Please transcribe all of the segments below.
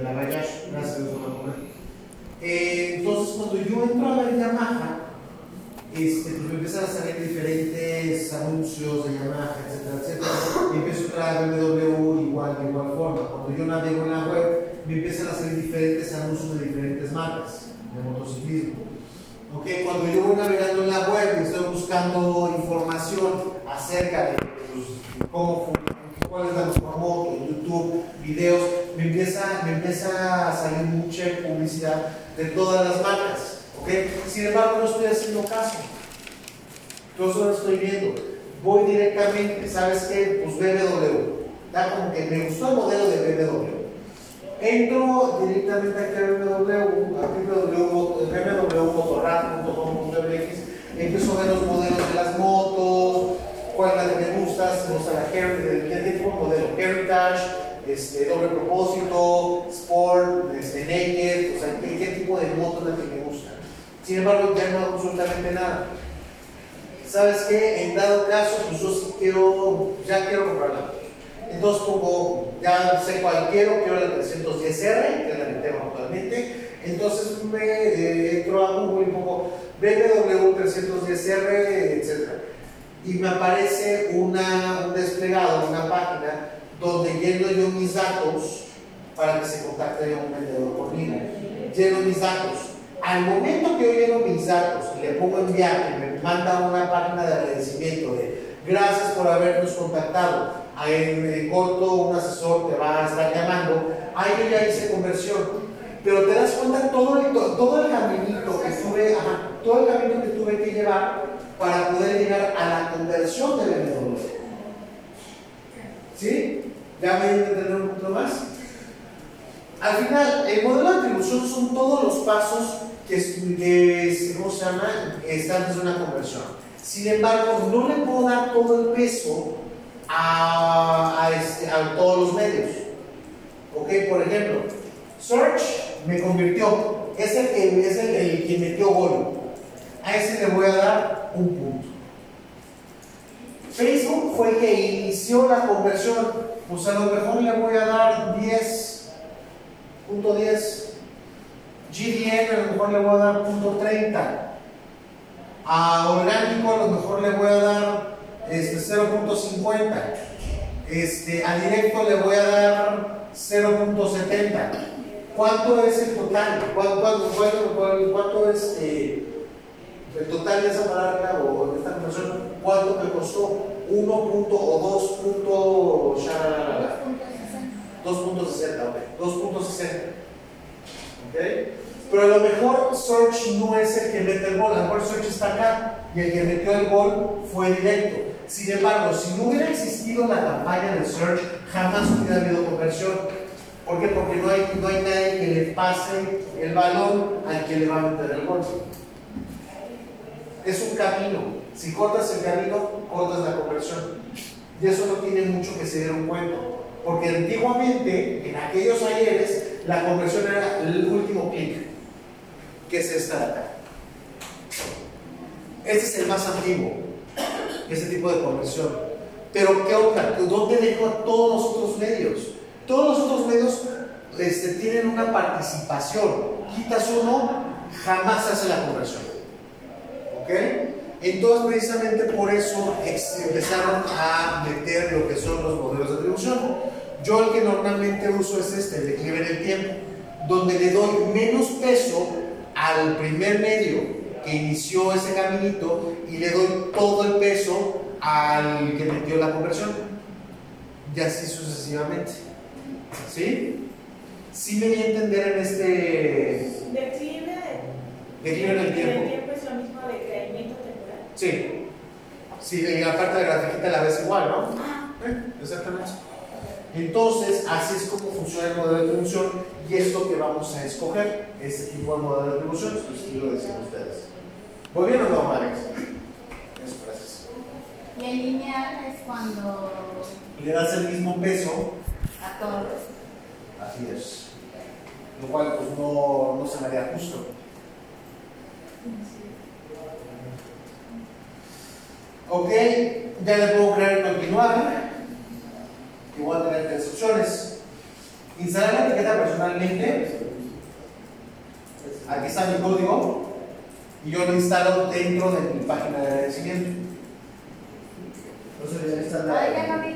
de la Bayash, gracias a. Eh, entonces, cuando yo entro a ver Yamaha, este, pues me empiezan a salir diferentes anuncios de Yamaha, etcétera, etcétera. Y empiezo a entrar a BMW igual, de igual forma. Cuando yo navego en la web, me empiezan a salir diferentes anuncios de diferentes marcas de motociclismo. Ok, cuando yo voy navegando en la web y estoy buscando información acerca de pues, cómo cuál es la mejor moto, YouTube, videos, me empieza, me empieza a salir mucha publicidad de todas las marcas. ¿okay? Sin embargo, no estoy haciendo caso. Yo solo estoy viendo. Voy directamente, ¿sabes qué? Pues BMW. Da como que me gustó el modelo de BMW. Entro directamente aquí a BMW, a www.motorrad.com.mx, empiezo a ver los modelos de las motos, cuál es la que me gusta, si me gusta la modelo, Heritage, este, doble propósito, Sport, este, Naked, o sea, ¿qué, qué tipo de moto es la que me gusta. Sin embargo, ya no hago absolutamente nada. ¿Sabes qué? En dado caso, pues yo quiero, ya quiero comprarla. Entonces pongo, ya sé cuál quiero, quiero la 310R, que es la que tengo actualmente. Entonces me eh, entro a Google y pongo BMW 310R, etc. Y me aparece una, un desplegado, una página, donde lleno yo mis datos para que se contacte un vendedor conmigo. Lleno mis datos. Al momento que yo lleno mis datos y le pongo enviar, y me manda una página de agradecimiento de gracias por habernos contactado en corto un asesor te va a estar llamando, ahí yo ya hice conversión. Pero te das cuenta todo el, todo el caminito que tuve, todo el camino que tuve que llevar para poder llegar a la conversión de vendedor. ¿Sí? ¿Ya me entender un poquito más? Al final, el modelo de atribución son todos los pasos que, que ¿cómo se llama? están desde una conversión. Sin embargo, no le puedo dar todo el peso a, este, a, todos los medios. Ok, por ejemplo, Search me convirtió, es el que, es el, que metió gol. A ese le voy a dar un punto. Fue el que inició la conversión, pues a lo mejor le voy a dar 10.10. GDN a lo mejor le voy a dar punto 30. A orgánico a lo mejor le voy a dar este, 0.50. Este, a directo le voy a dar 0.70. ¿Cuánto es el total? ¿Cuánto, cuánto, cuánto es eh, el total de esa palabra o de esta conversión? ¿Cuánto me costó? 1 punto o 2 punto 2.60, ok. 2.60. ¿Ok? Pero a lo mejor Search no es el que mete el gol, a lo mejor Search está acá y el que metió el gol fue directo. Sin embargo, si no hubiera existido la campaña de Search, jamás hubiera habido conversión. ¿Por qué? Porque no hay, no hay nadie que le pase el balón al que le va a meter el gol. Es un camino. Si cortas el camino, cortas la conversión. Y eso no tiene mucho que se dieron cuenta. Porque antiguamente, en aquellos ayeres, la conversión era el último clic, que es esta de acá. Este es el más antiguo ese tipo de conversión. Pero ¿qué onda? ¿Dónde dejo a todos los otros medios? Todos los otros medios este, tienen una participación. Quitas uno, jamás hace la conversión. ¿Ok? Entonces, precisamente por eso empezaron a meter lo que son los modelos de atribución. Yo el que normalmente uso es este, el declive en el tiempo, donde le doy menos peso al primer medio que inició ese caminito y le doy todo el peso al que metió la conversión. Y así sucesivamente. ¿Sí? ¿Sí me voy a entender en este... Declive. Declive en el tiempo. ¿El tiempo es lo mismo de? Sí. Sí, en la parte de la la ves igual, ¿no? Ah. Eh, exactamente. Entonces, así es como funciona el modelo de atribución y es lo que vamos a escoger, este tipo de modelo de atribución, pues lo decían ustedes. ¿Muy bien o no, Marex? Eso, gracias. Y el lineal es cuando... Le das el mismo peso a todos. Así es. Lo cual pues no, no se me haría justo. Ok, ya le puedo crear continuar. Igual tener tres opciones. Instalar la etiqueta personalmente. Aquí está mi código. Y yo lo instalo dentro de mi página de agradecimiento. Entonces ya está Ay, ya la.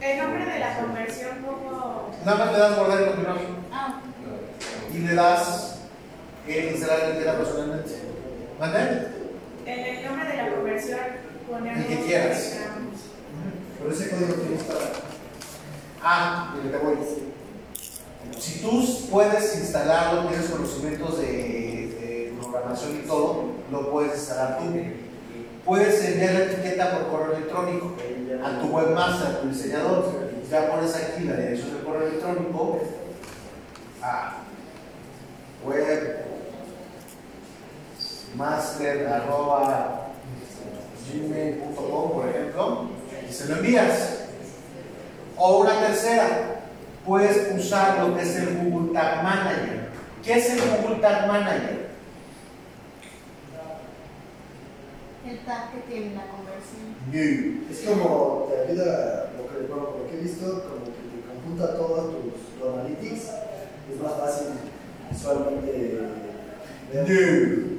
El nombre de la conversión, ¿cómo? Nada más le das guardar y continuar. Ah, Y le das eh, instalar la etiqueta personalmente. ¿Mande? En el nombre de la conversión ponemos. El que quieras. Pero ese código tienes para. Ah, mira, te voy. Si tú puedes instalarlo, tienes conocimientos de, de programación y todo, lo puedes instalar tú. Puedes enviar la etiqueta por correo electrónico a tu webmaster, a tu diseñador. Ya pones aquí la dirección del correo electrónico a webmaster.gmail.com, por ejemplo, y se lo envías. O una tercera, puedes usar lo que es el Google Tag Manager. ¿Qué es el Google Tag Manager? el tag que tiene la conversión. New. Es como te ayuda, lo que, bueno, por lo que he visto, como que te computa todos tus, tu analytics. Es más fácil visualmente ver. New.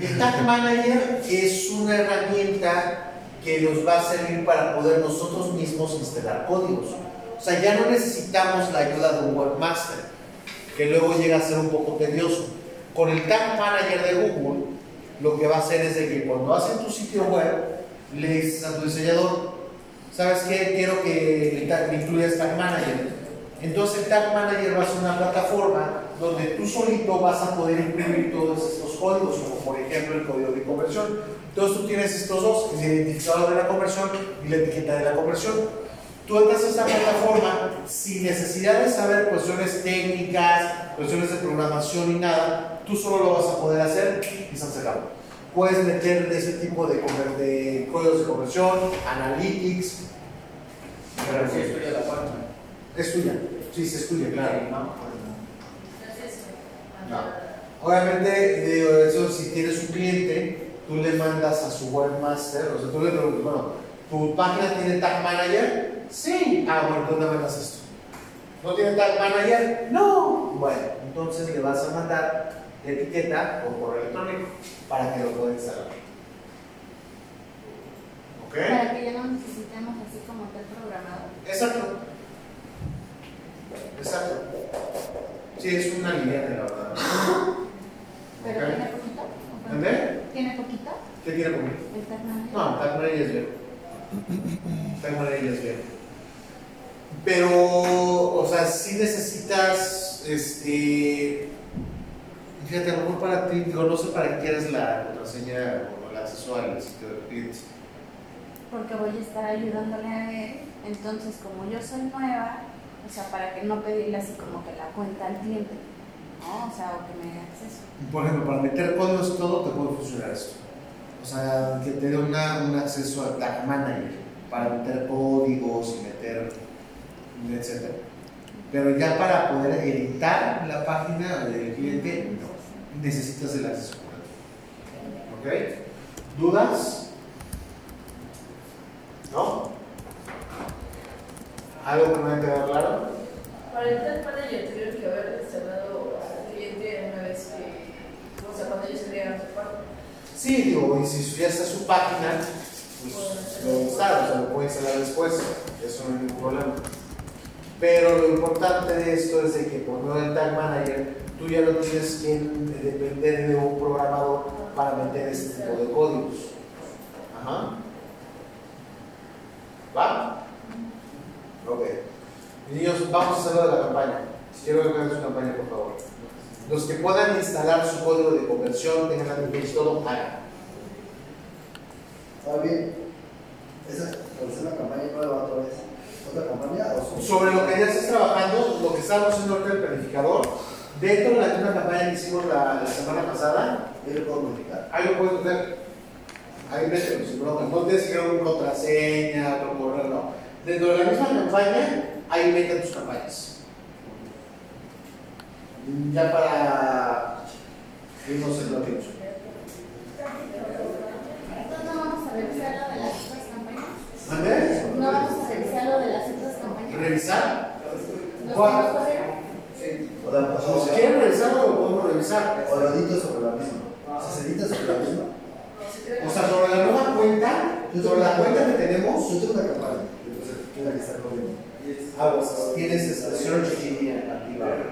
El Tag Manager es una herramienta que nos va a servir para poder nosotros mismos instalar códigos. O sea, ya no necesitamos la ayuda de un webmaster, que luego llega a ser un poco tedioso. Con el Tag Manager de Google, lo que va a hacer es de que cuando hacen tu sitio web, le dices a tu diseñador, ¿sabes qué? Quiero que me incluyas Tag Manager. Entonces el Tag Manager va a ser una plataforma donde tú solito vas a poder incluir todos estos códigos, por ejemplo el código de conversión. Entonces tú tienes estos dos, el identificador de la conversión y la etiqueta de la conversión. Tú entras a esta plataforma sin necesidad de saber cuestiones técnicas, cuestiones de programación y nada, tú solo lo vas a poder hacer y se acabó. Puedes meter ese tipo de, de códigos de conversión, analytics. Pero si es tuya la página. Es tuya, sí, sí, es tuya, claro. Obviamente, digo, eso si tienes un cliente, tú le mandas a su webmaster, o sea, tú le preguntas, bueno, ¿tu página tiene Tag Manager? Sí. Ah, bueno, ¿dónde mandas esto? ¿No tiene Tag Manager? No. Bueno, entonces le vas a mandar etiqueta por correo electrónico para que lo pueda instalar. ¿Ok? Para que ya no necesitemos así como tal programador. Exacto. Exacto. Sí, es una línea de la verdad. Pero tiene poquito. ¿Tiene poquito? ¿Qué tiene conmigo? El tag. No, Tag Manager es viejo. Tag Manager es viejo. Pero, o sea, si necesitas, este, fíjate, a lo mejor para ti, digo, no sé para qué quieres la contraseña o el acceso al sitio del cliente. Porque voy a estar ayudándole a él. Entonces, como yo soy nueva, o sea, para que no pedirle así como que la cuenta al cliente. ¿No? O sea, o que me dé acceso. Por ejemplo, para meter códigos y todo, te puede funcionar esto. O sea, que te dé una, un acceso al Tag Manager para meter códigos y meter, etc. Pero ya para poder editar la página del cliente, no. Necesitas el acceso. ¿Ok? ¿Dudas? ¿No? ¿Algo que me haya quedado claro? Para manager tuvieron que haber instalado al cliente una vez que, o sea, cuando ellos crearon su página. Sí, digo, y si ya está su página, pues lo instala, o sea, lo puede instalar después, eso no hay ningún problema. Pero lo importante de esto es de que por medio del Tag Manager, tú ya no tienes que depender de un programador para meter este tipo de códigos. Ajá. ¿Va? Ok. Niños, vamos a hacerlo de la campaña. Si quiero que hagan su campaña, por favor. Los que puedan instalar su código de conversión, tengan la y todo, hagan. ¿Está bien? ¿Esa es una campaña nueva otra vez? ¿Otra campaña o Sobre lo que ya estás trabajando, lo que estábamos haciendo ahorita el planificador, dentro de la misma campaña que hicimos la, la semana pasada, ¿Qué le puedo modificar? ahí lo puedes meter. Ahí mételo sin broma. No tienes que una contraseña, otro correo, no. Dentro de la misma campaña, ahí meten tus campañas. Ya para irnos en lo que Entonces, ¿no vamos a revisar lo de las otras campañas? ¿No vamos a revisar lo de las otras campañas? ¿Revisar? ¿Cuál? O, Si quieren revisarlo, lo podemos revisar. o lo edito sobre la misma. Se edita sobre la misma, O sea, sobre la nueva cuenta, sobre la cuenta que tenemos, yo tengo una campaña, entonces tiene que estar corriendo. ah, pues, tienes este, Search Engine activado.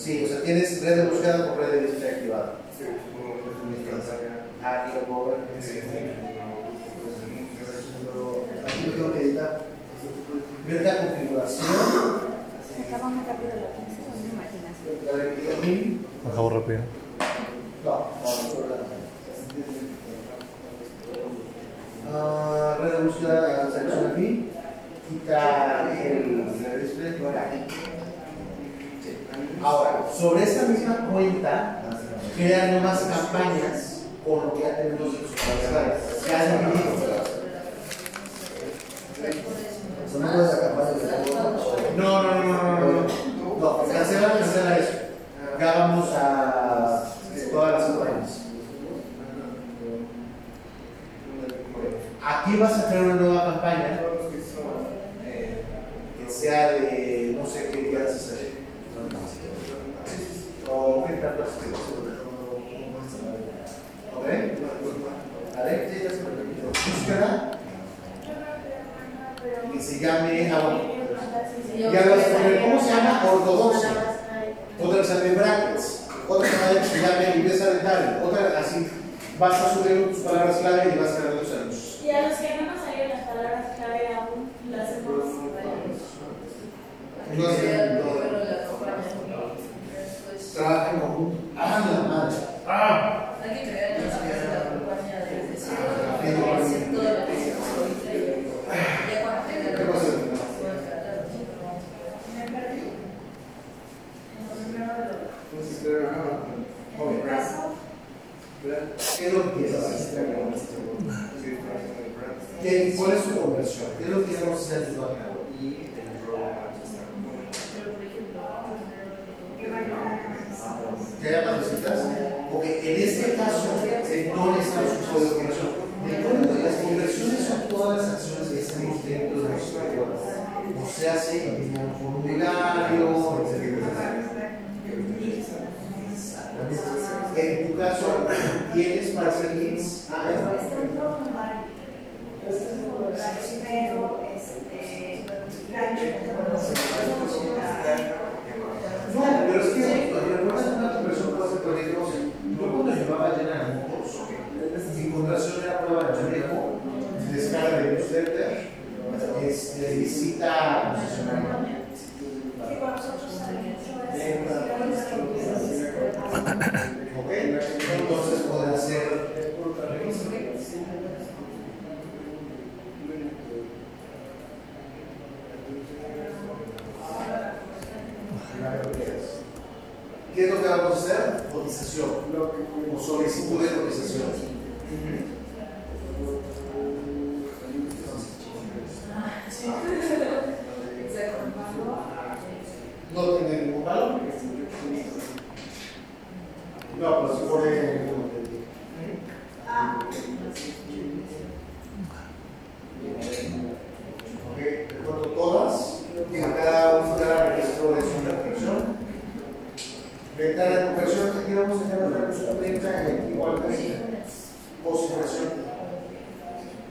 Sí, o sea, tienes red de búsqueda con red de display activada. Ah, y lo puedo ver. Aquí lo tengo que editar. Ver la configuración. Acaba muy rápido la pinza, no me imaginación. Acabo rápido. No, no, la Ah, red de búsqueda, selecciona aquí, quita el display. Ahora, sobre esta misma cuenta, crean nuevas campañas con lo que ya tenemos en sus. Ya es dividido. O sea, no puedes la campaña que tengo. No, no, no, no, no, no. Cancela, cancela eso. Que hagamos a todas las campañas. Aquí vas a crear una nueva campaña eh, que sea de no sé qué quieras hacer. O qué tanto hacer. ¿Ok? ¿Vale? Búsqueda que se llame. ah, bueno. Ya vas a poner, ¿cómo se llama? Ortodoxia. Otra se llame brackets. Otra se llame inglesa dental. Otra así. Vas a subir tus palabras clave y vas a crear los anuncios. Y a los que no nos salieron las palabras clave aún, las hemos. No es Pero no. la campaña, pues, Trabaja en conjunto. ¡Ah, la madre! ¡Ah! Hay que crear la campaña desde cero, hacer todo lo que se ahorita y ya cuando tenga ¿Qué pasa? pueden tratar. Me perdí. En lo primero de lo- Ok. En mi caso, ¿Qué es lo que quieres hacer? ¿Qué- ¿Cuál es su conversión? ¿Qué es lo que queremos hacer en tu página web? ¿Que haya más visitas? Porque en este caso eh, no necesitamos un código de conversión. El código de las conversiones son todas las acciones que hacemos dentro de nuestro web. O se hace en un formulario. En tu caso, ¿tienes para hacer links? Ah. No, pero es que recuerdas una conversión puede por ejemplo, yo cuando llevaba llena de motos, mi conversión era prueba de manejo, descarga de newsletter, este, visita concesionaria. ¿Ok? Entonces podrá ser. ¿Qué es lo que vamos a hacer? Cotización. O solicitud de cotización. No tiene ningún valor. No, pero si pone como te digo. Ok, recuerdo todas. A cada uno cada registro de su reflexión. Ventana de conversión, aquí vamos a hacer la reflexión igualmente. Posición.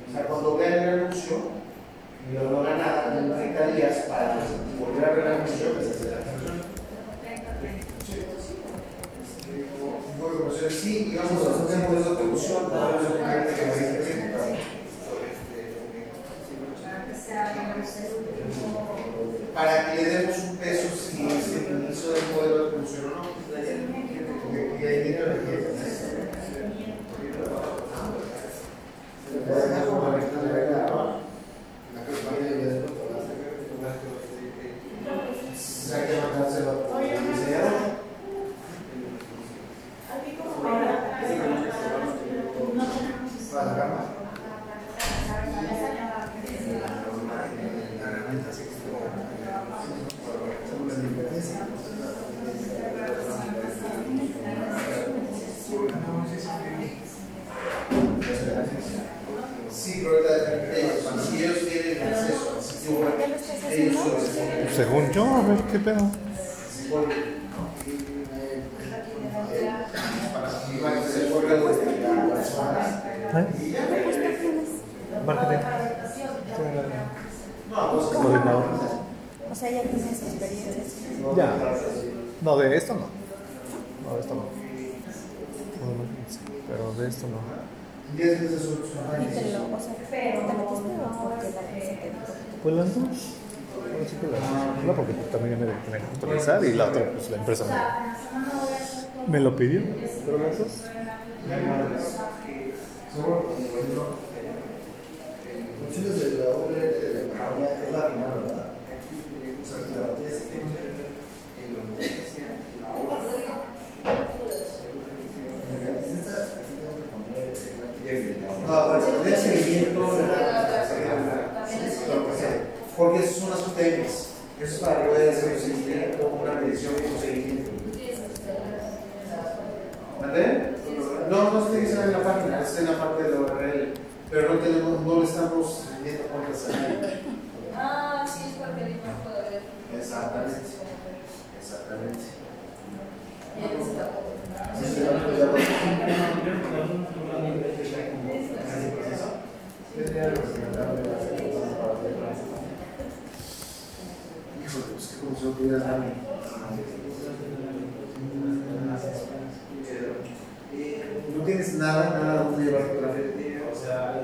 O sea, cuando vean el anuncio y no lo nada en 30 días para volver a ver el anuncio, pues hacer la reflexión. Bueno, pues sí, y vamos a hacer un modelo de producción para que hay que hacer. Para que le demos un peso si es el inicio del modelo de producción o no. Sí, pero. Según yo, a ver qué pedo. ¿Eh? Marketing. Coordinador. O sea, ya tienes experiencia. Ya. No, de esto no. No, de esto no. Pero de esto no. 10 veces son Y te lo, o sea, ¿te metiste o porque la empresa te dijo? Pues las dos. Ahora sí que las dos. Una porque pues, también me tenía que actualizar y la otra, pues la empresa me, me lo pidió. Pero las dos. Funciones de la obra de la compañía es la final, ¿verdad? O sea, que la tienes que Ah, bueno, de seguimiento, porque esos son las técnicas. Eso es para poder hacer un seguimiento, una medición y un seguimiento. ¿Vale? No, no se dice en la página, está en la parte de la URL, pero no tenemos, no le estamos viendo cuántas hay. Ah, sí, es porque no puedo ver. Exactamente. Exactamente. Pues nada, nada llevar tu tráfico. O sea,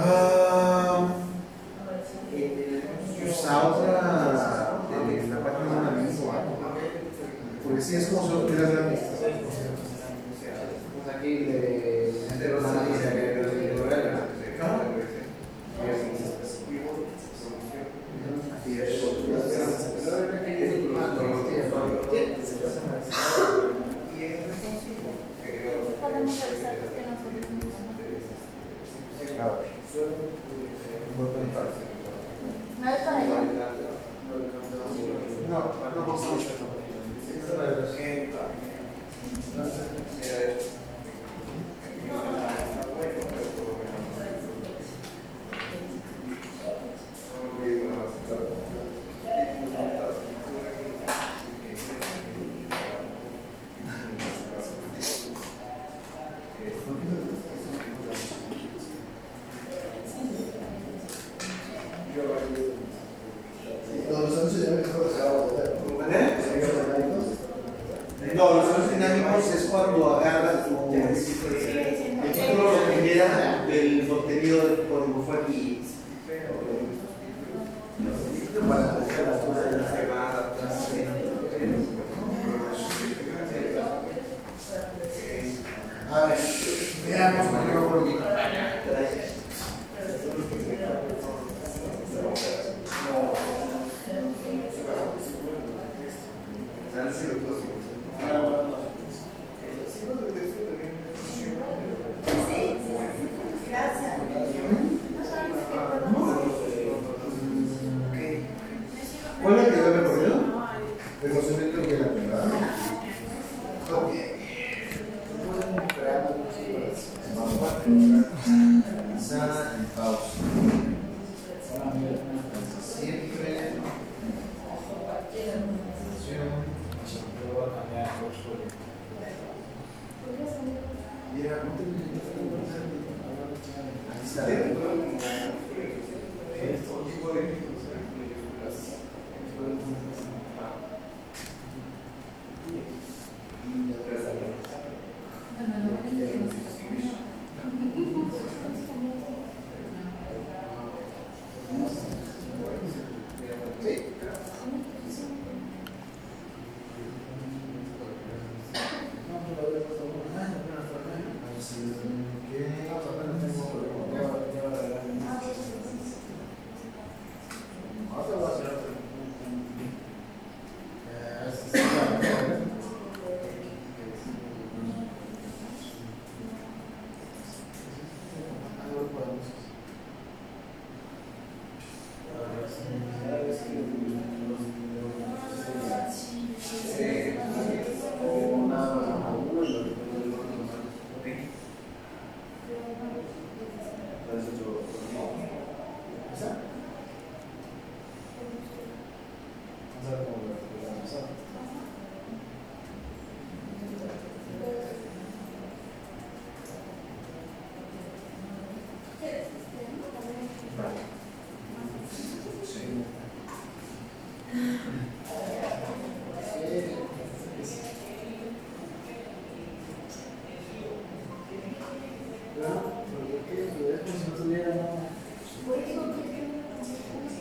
Ah, usa otra de la página de un amigo. Porque si es como si lo tuvieras grande. Pues aquí de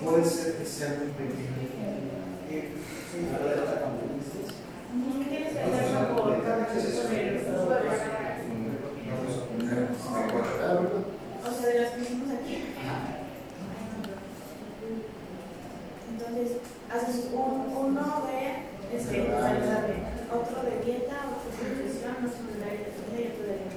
Puede ser que sea muy pequeño. O sea, de las que hicimos de este, otro de dieta, otro de nutrición, este, otro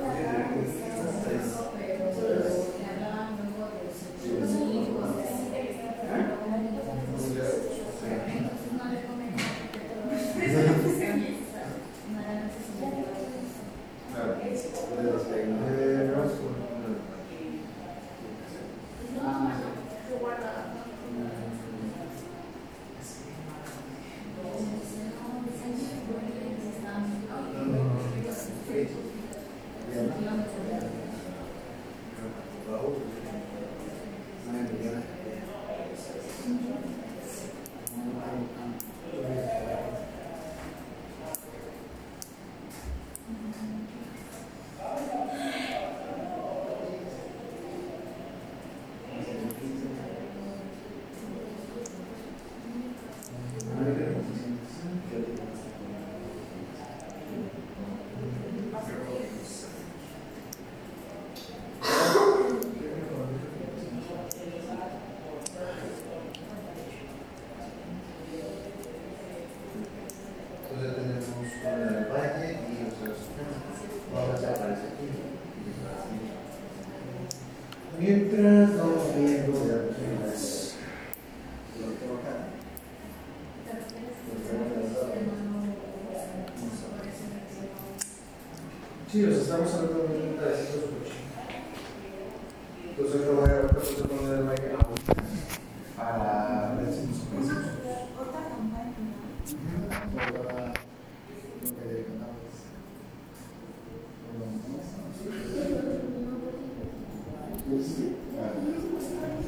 estamos hablando